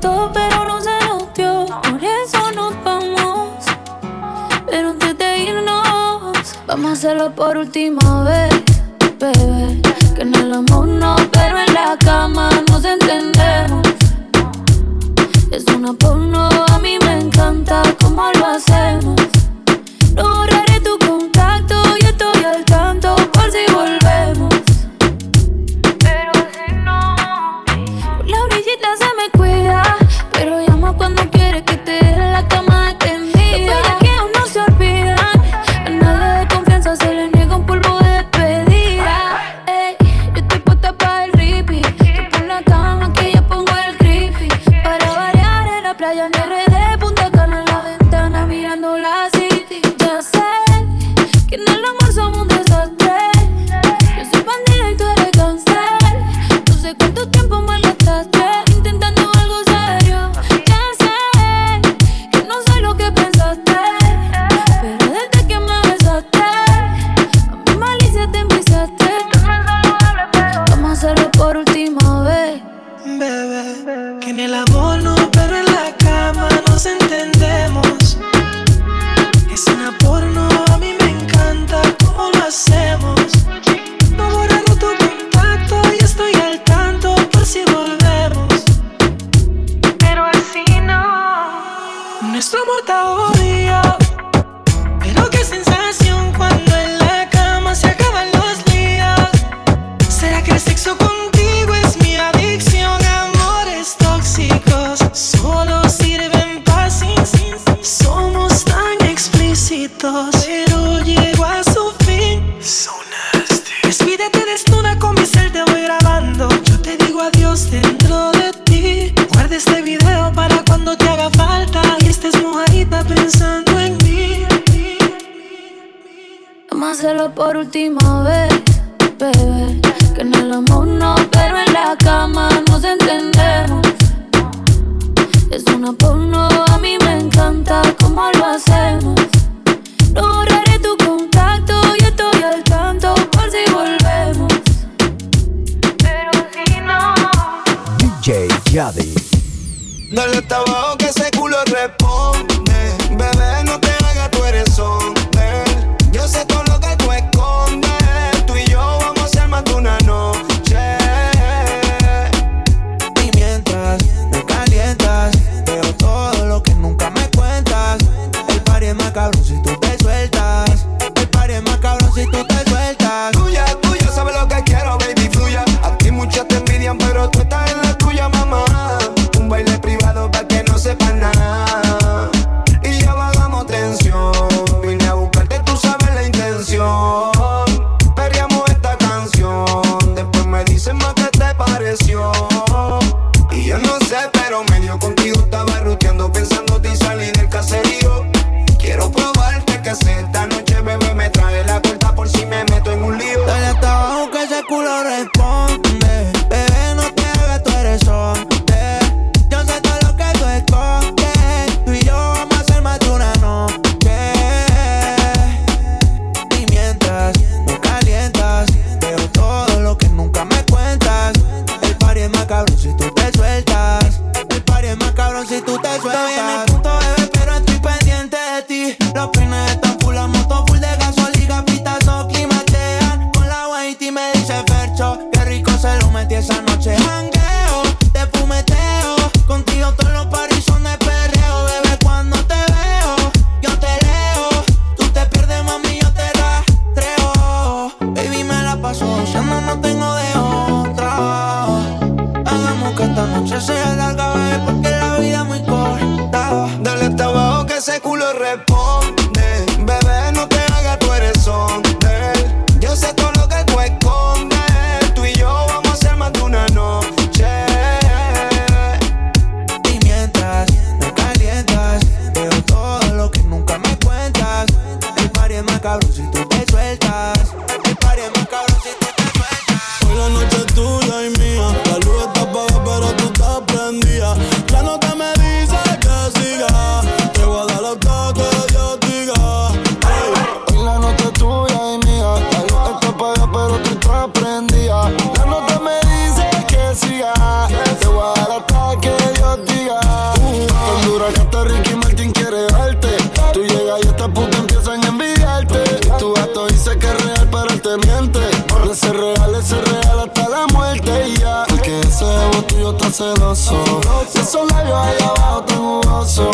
pero no se nos dio. Por eso nos vamos. Pero antes de irnos, vamos a hacerlo por última vez, bebé. Que en el amor no, pero en la cama nos entendemos. Es una porno, a mí me encanta cómo lo hacemos. dentro de ti. Guarda este video para cuando te haga falta y estés mojadita pensando en mí. Vamos a hacerlo por última vez, bebé. Que en el amor no, pero en la cama nos entendemos. Es una porno, a mí me encanta cómo lo hacemos. No Yadi. Dale hasta abajo que ese culo responde. está celoso. De esos labios ahí abajo tan jugoso.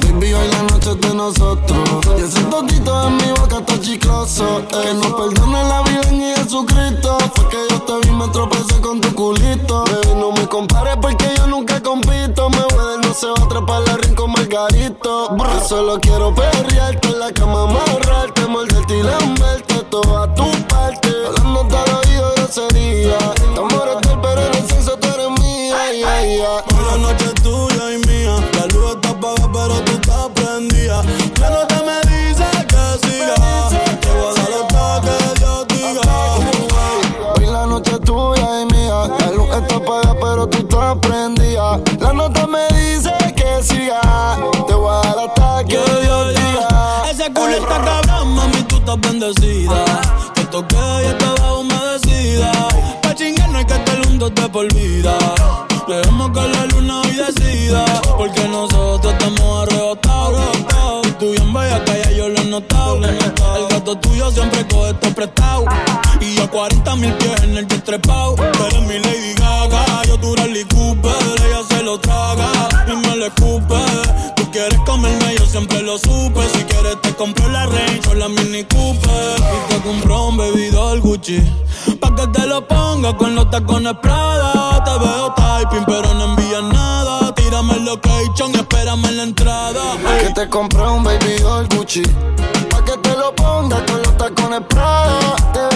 Baby, hoy la noche es de nosotros. Y ese toquito en mi boca está chicloso. Que nos perdone la vida en Jesucristo. Fue que yo te vi, me tropecé con tu culito. Baby, no me compares porque yo nunca compito. Me voy no se va a atrapar la rincón margarito. Yo solo quiero perrearte en la cama, amor. Bendecida. Te toqué y estaba humedecida. Pa' chingar no hay que estar juntos de por vida. Dejemos que la luna hoy decida. Porque nosotros estamos arrebatados. Y tú bien bella que ya yo lo he notado. El gato tuyo siempre coge esto prestado. Y yo 40 mil pies en el trepao. Pero es mi Lady Gaga. Yo tu Rally Cooper. Ella se lo traga y me lo escupe. Tú quieres comerme, yo siempre lo supe. Si quieres te compro la Range o la Mini Cooper. Pa' que te lo ponga con los tacones Prada. Te veo typing, pero no envías nada. Tírame el location y espérame en la entrada. Que te compré un baby doll Gucci Pa' que te lo pongas con los tacones Prada Te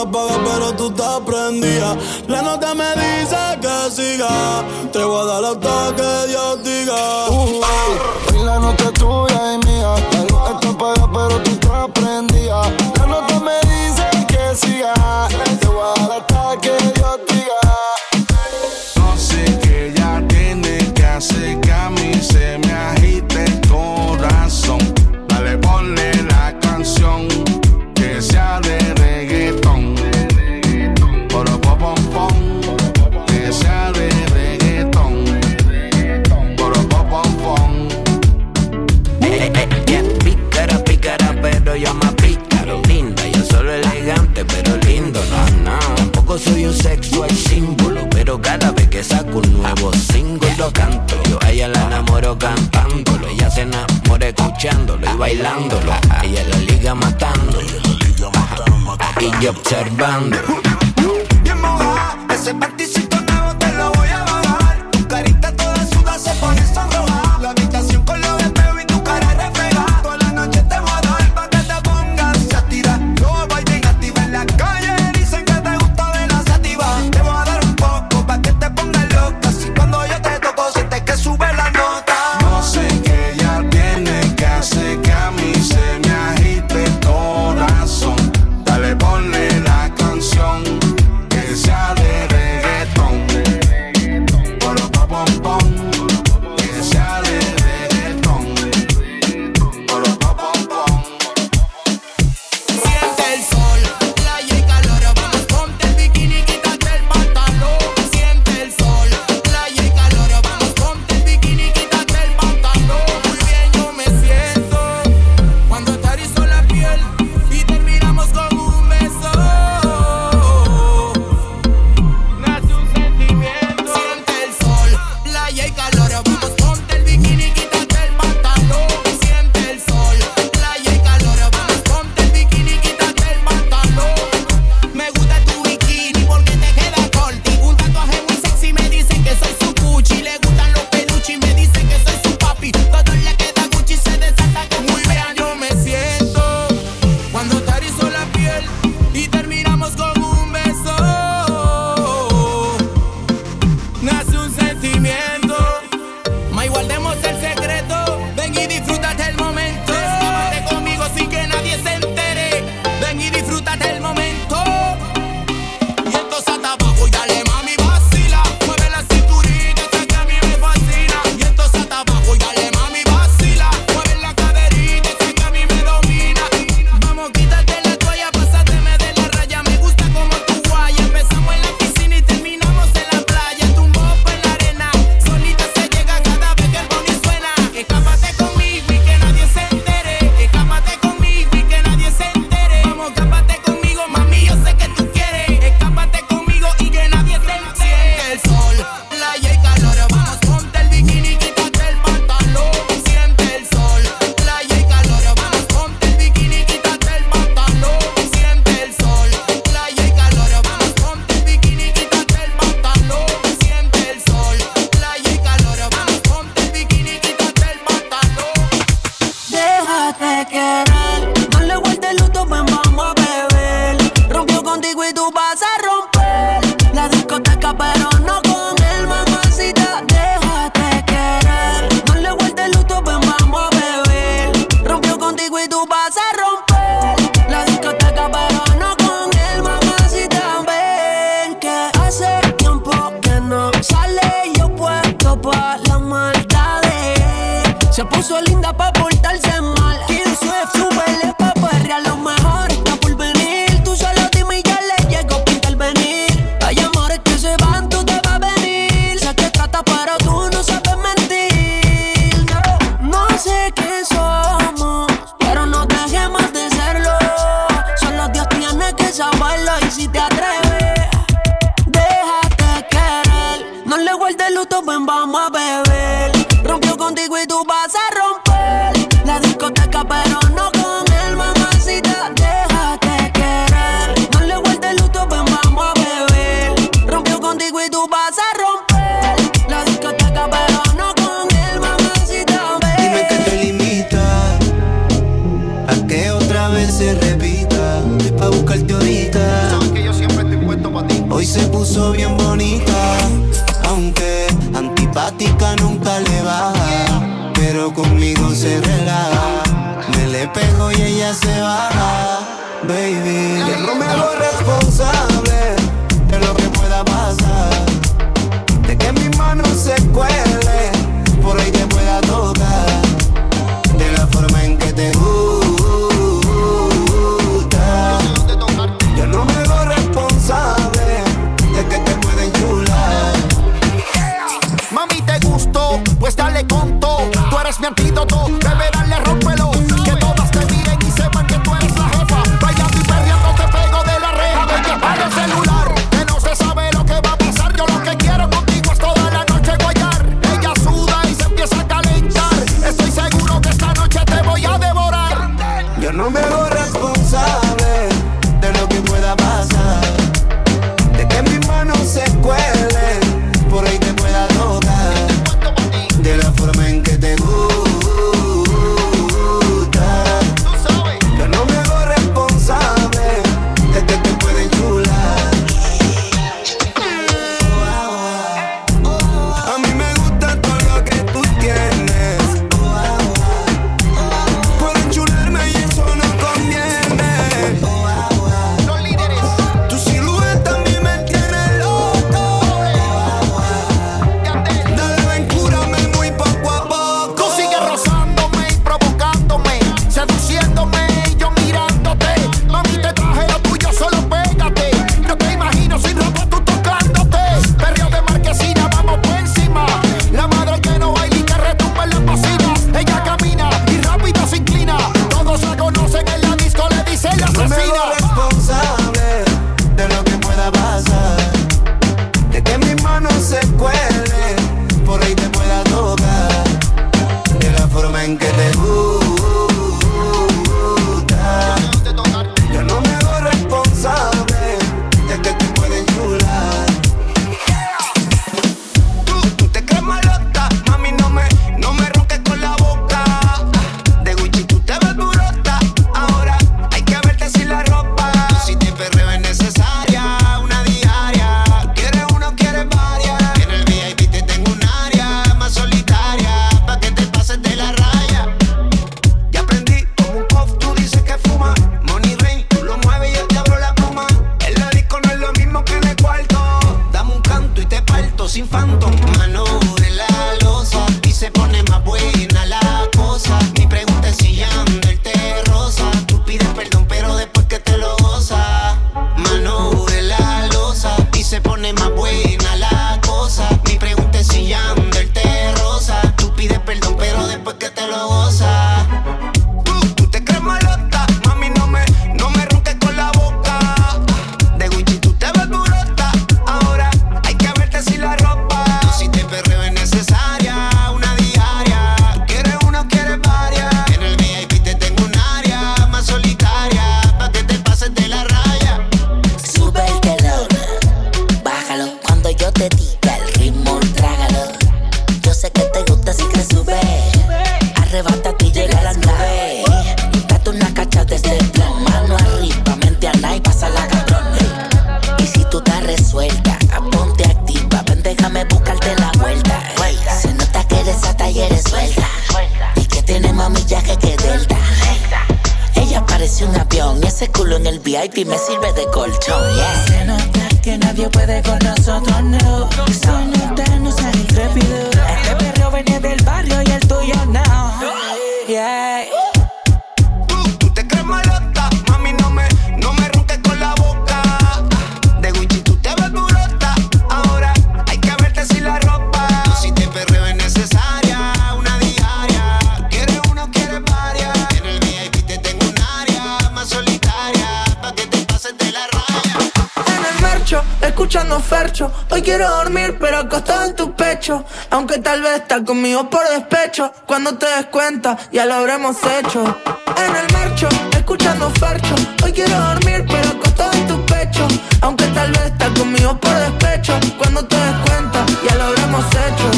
Apagada, pero tú estás prendida. La nota me dice que siga. Te voy a dar hasta que Dios diga. Uh, ey. Hoy la noche es tuya y y vamos a beber. política nunca le baja, pero conmigo se relaja. Me le pego y ella se baja, baby. sin phantom, mano VIP me sirve de colchón, yeah. Se nota que nadie puede con nosotros, no. Se nota, nos sale rápido. Este perro venía del barrio y el tuyo no, yeah. Hoy quiero dormir, pero acostado en tu pecho. Aunque tal vez estás conmigo por despecho. Cuando te des cuenta, ya lo habremos hecho. En el marcho, escuchando fercho. Hoy quiero dormir, pero acostado en tu pecho. Aunque tal vez estás conmigo por despecho. Cuando te des cuenta, ya lo habremos hecho.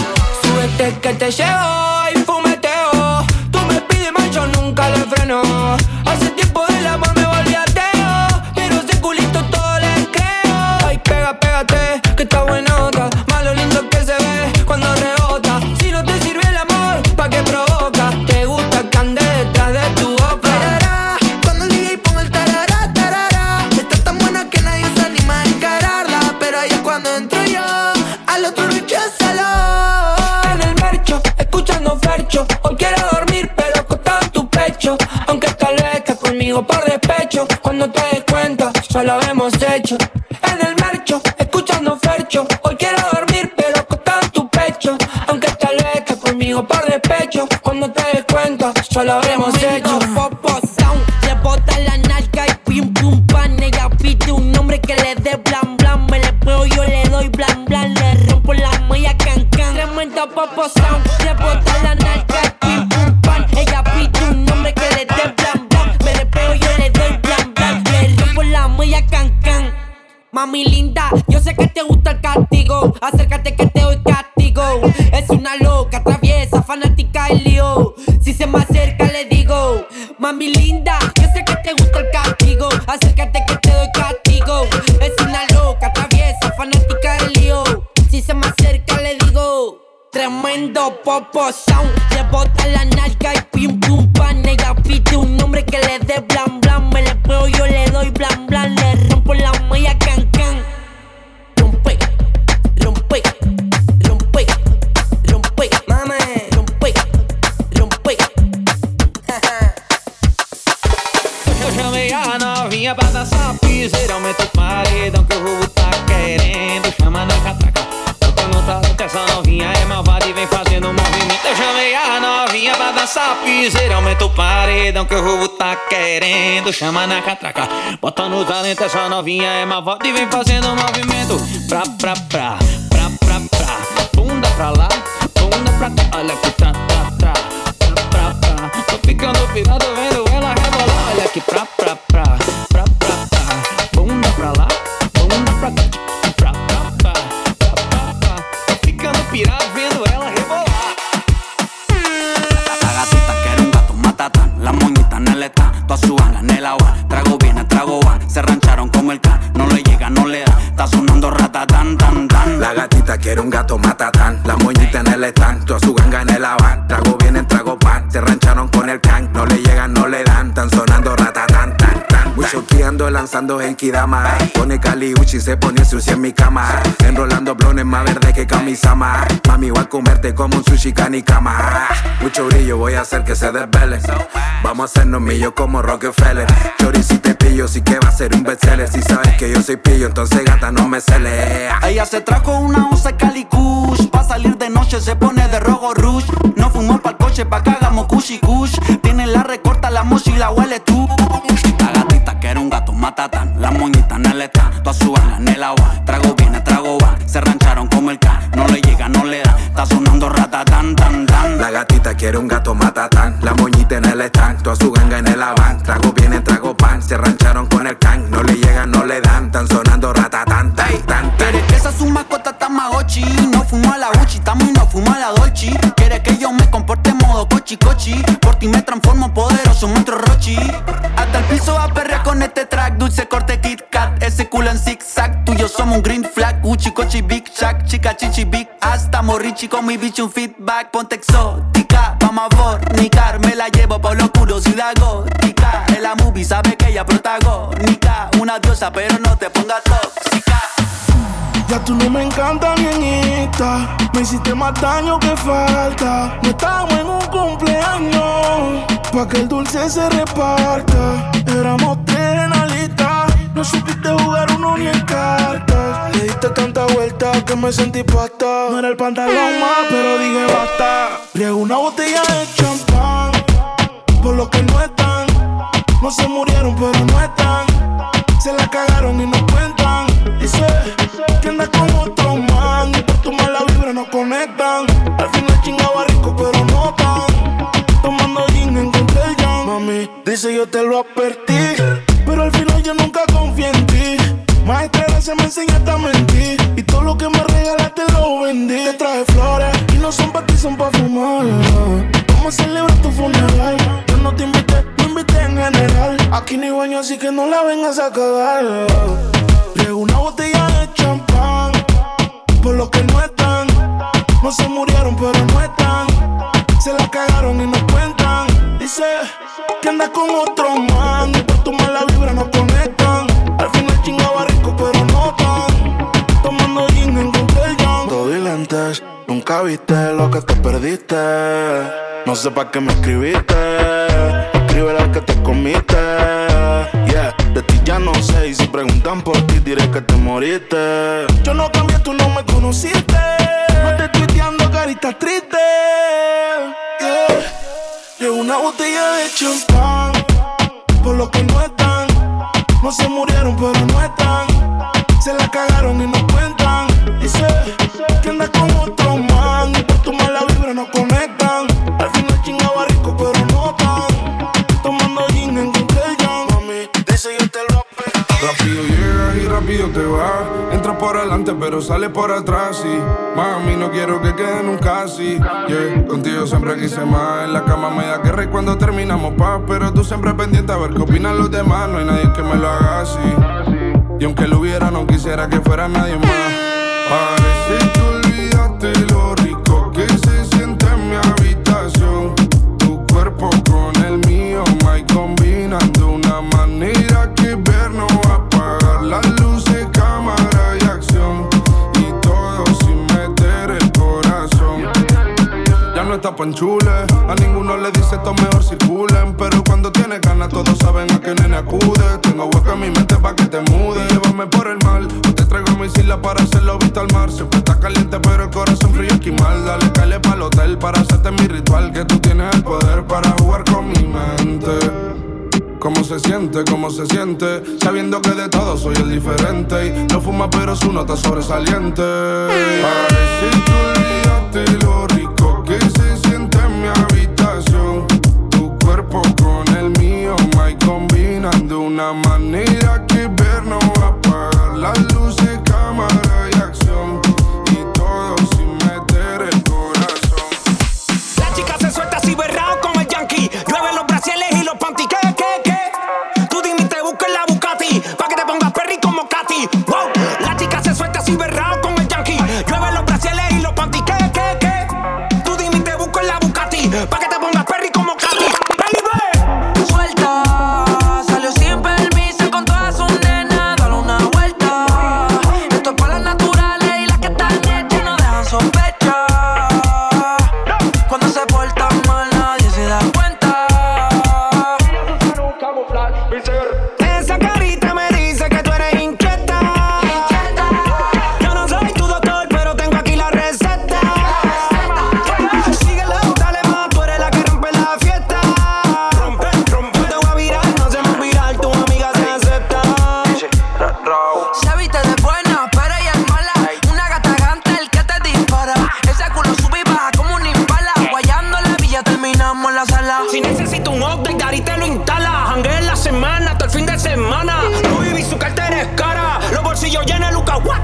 Yo sé que te gusta el castigo. Acércate que te doy castigo. Es una loca, traviesa, fanática del lío. Si se me acerca, le digo, mami linda, yo sé que te gusta el castigo. Acércate que te doy castigo. Es una loca, traviesa, fanática del lío. Si se me acerca, le digo, tremendo popo sound. Le bota la narca y pim pum pan. Ella pide un nombre que le dé blan blan. Me le pego, yo le doy blan blan. Le rompo la malla can novinha dançar piseira Aumenta o paredão que o rubo tá querendo. Chama na catraca Bota no talento, essa novinha é malvada e vem fazendo movimento. Eu chamei a novinha pra dançar piseira Aumenta o paredão que o rubo tá querendo. Chama na catraca Bota no talento, essa novinha é malvada e vem fazendo movimento. Pra, pra, pra, pra, pra, pra. Bunda pra lá, bunda pra cá Olha que Se pone sucia en mi cama. Enrolando blones más verde que camisama. Mami, voy a comerte como un sushi cama. Mucho brillo, voy a hacer que se desvele. Vamos a hacernos millos como Rockefeller. Chori, si te pillo, sí que va a ser un bestseller. Si sabes que yo soy pillo, entonces gata, no me cele. Ella se trajo una once calicush, pa' salir de noche se pone de rojo rush. No fumó pa'l coche, pa' que hagamos kush y kush. Tiene la recorta, la mochila huele tú. Morrichi con mi bicho un feedback Ponte exótica, vamos a fornicar Me la llevo por lo curiosidad gótica En la movie sabe que ella protagónica Una diosa pero no te pongas tóxica Ya tú no me encantas, niñita. Me hiciste más daño que falta. No estamos en un cumpleaños. Pa' que el dulce se reparta. Éramos tres en la lista. No supiste que me sentí pasta. No era el pantalón más, pero dije basta. Riego una botella de champán. Por los que no están. No se murieron, pero no están. Se la cagaron y no cuentan. Dice que anda con otro man. Y por tu mala vibra no conectan. Al final chingaba rico, pero no tan. Tomando gin encontré el. Mami, dice yo te lo advertí. Pero al final yo nunca confié en ti. Maestra, se me enseñaste a son para ti, son para fumar. Vamos a celebrar tu funeral. Yo no te invité, no invité en general. Aquí ni baño, así que no la vengas a cagar. Llegó una botella de champán. Por lo que no están. No se murieron, pero no están. Se la cagaron y no cuentan. Dice que anda con otro man. Por tu mala vibra no Nunca viste lo que te perdiste. No sé pa' qué me escribiste. Escribe la que te comiste. Yeah, de ti ya no sé. Y si preguntan por ti, diré que te moriste. Yo no cambié, tú no me conociste. No te tuiteando caritas tristes. Yeah. Llegó una botella de champán. Por lo que no están. No se murieron, pero no están. Se la cagaron y no cuentan. Pero sales por atrás. Y mami, no quiero que quede nunca así. Yeah, contigo siempre quise más. En la cama me da guerra y cuando terminamos paz. Pero tú siempre pendiente a ver qué opinan los demás. No hay nadie que me lo haga así. Y aunque lo hubiera, no quisiera que fuera nadie más. Parece a ninguno le dice esto mejor circulen. Pero cuando tiene ganas, todos saben a qué nene acude. Tengo hueco en mi mente pa' que te mude. Llévame por el mal, o te traigo mi isla para hacerlo visto al mar. Siempre está caliente, pero el corazón frío esquimal. Dale, cale pa'l hotel para hacerte mi ritual. Que tú tienes el poder para jugar con mi mente. ¿Cómo se siente? ¿Cómo se siente? Sabiendo que de todo soy el diferente Y no fuma pero su nota sobresaliente Parece que olvidaste una manera que ver no va a apagar Las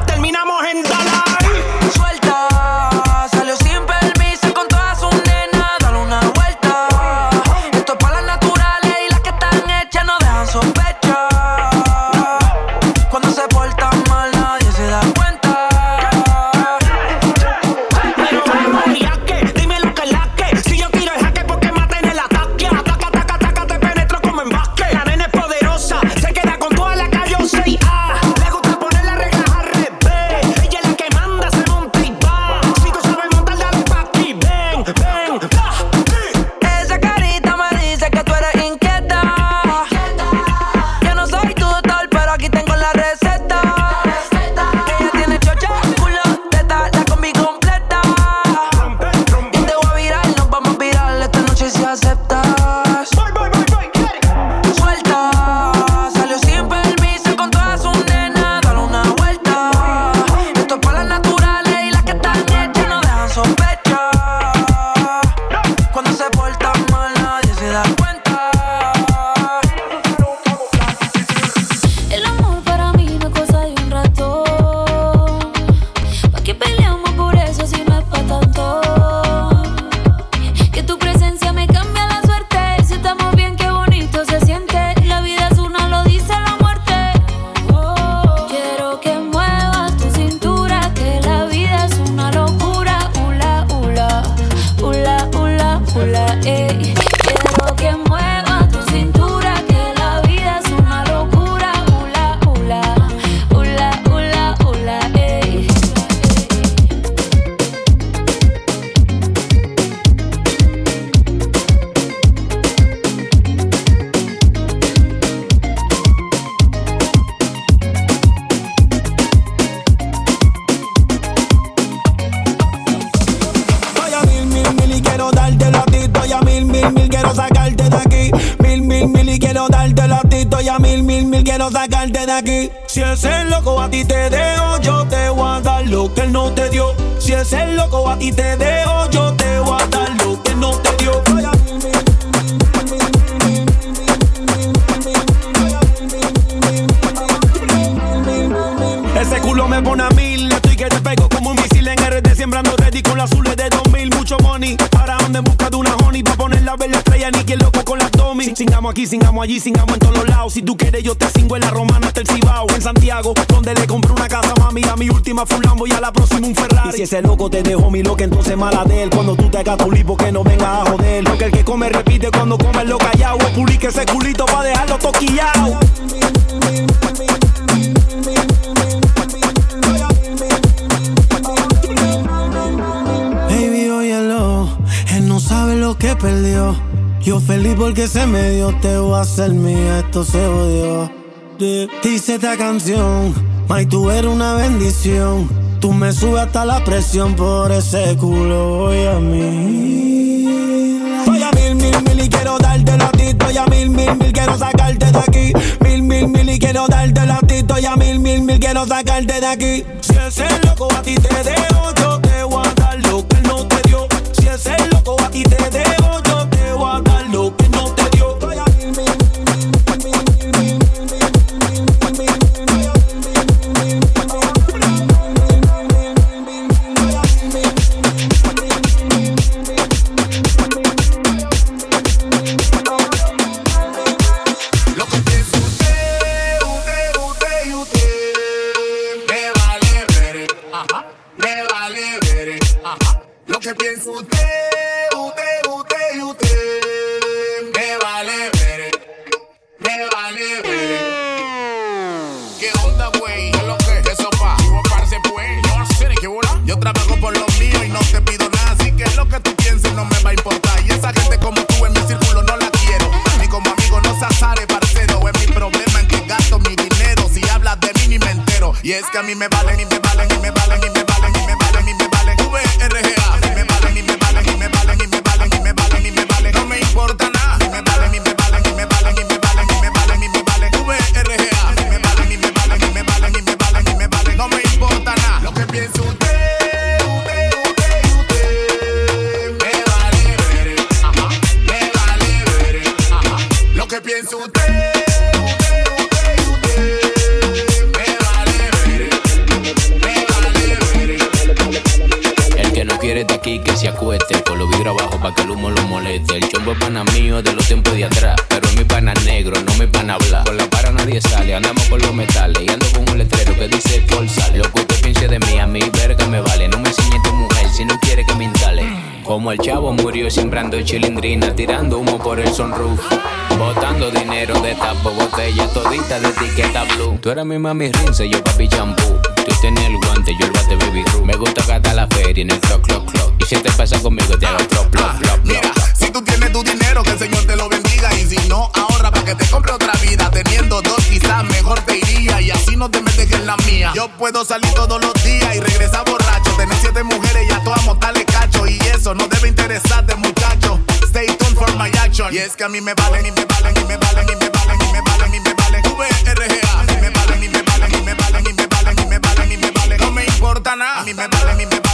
Terminamos en dólares. Quiero sacarte de aquí. Si es el loco a ti te dejo, yo te voy a dar lo que él no te dio. Si es el loco a ti te dejo, yo te voy a dar lo que él no te dio. Ese culo me pone a mil, estoy que te pego como un misil en RD Sembrando ready con las azules de 2000, mucho money Para donde en busca de una honey, pa' poner la bella estrella Ni quien loco con la Tommy Singamos aquí, singamos allí, singamos en todos los lados. Si tú quieres yo te cingo en la romana hasta el Cibao En Santiago, donde le compré una casa mami A mi última fue y a la próxima un Ferrari. Y si ese loco te dejó mi loca, entonces mala de él. Cuando tú te hagas tu lipo que no venga a joder. Porque el que come repite cuando come lo callado Publique ese culito pa' dejarlo toquillao. Que perdió. Yo feliz porque se me dio, te voy a hacer mía, esto se odió. Dice esta canción, May, tú eres una bendición. Tú me subes hasta la presión por ese culo, voy a mí. Voy a mil, mil, mil y quiero darte la ti. Voy a mil, mil, mil, quiero sacarte de aquí. Mil, mil, mil y quiero darte la ti. Voy a mil, mil, mil, quiero sacarte de aquí. Si ese loco a ti te dejo, yo te voy a dar lo que no te dio. Si ese loco a ti te dejo, trabajo por lo mío y no te pido nada. Así que lo que tú pienses no me va a importar. Y esa gente como tú en mi círculo no la quiero. Ni como amigo no se asare, parcero. Es mi problema en que gasto mi dinero. Si hablas de mí ni me entero. Y es que a mí me valen, y me Tirando humo por el sunroof Botando dinero de tapo, botella todita de etiqueta blue Tú eras mi mami rinse, yo papi champú Tú tenías el guante, yo el bate baby Ru. Me gusta gastar la feria en el clock, clock, clock. Y si te pasa conmigo, te hago plop, plop, plop, Mira, si tú tienes tu dinero, que el Señor te lo bendiga. Y si no, ahorra para que te compre otra vida. Teniendo dos, quizás mejor te iría. Y así no te metes en la mía. Yo puedo salir todos los días y regresar borracho. Tener siete mujeres y a todas montarle cacho. Y eso no debe interesarte, muchacho. My action. Y es que a mí me valen, y me valen, y me valen, y me valen, y me valen, y me valen. VRGA, y me valen, y me valen, y me valen, y me valen, y me valen, y me valen. No me importa nada. A mí me valen, y me valen, y me valen,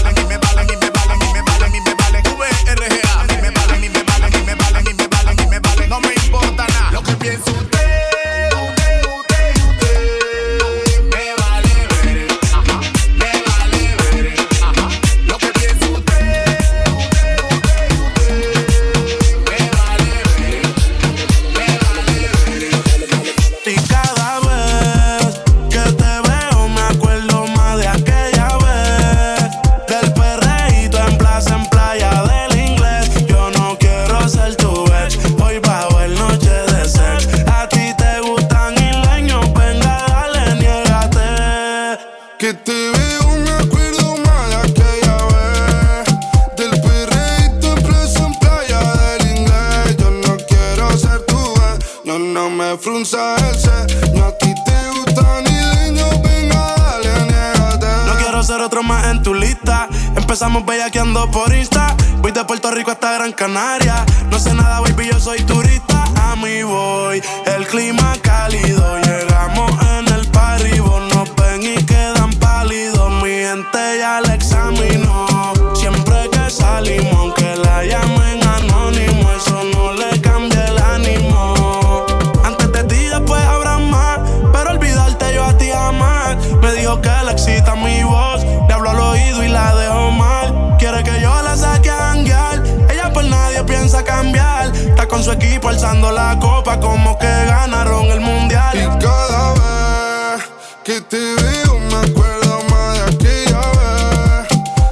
mi voz. Le hablo al oído y la dejo mal. Quiere que yo la saque a janguear. Ella por nadie piensa cambiar. Está con su equipo alzando la copa como que ganaron el mundial. Y cada vez que te veo me acuerdo. más de aquella vez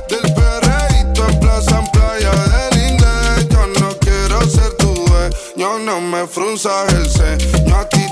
del perrito en plaza en playa del inglés. Yo no quiero ser tuve, yo no me frunzas el ceño a ti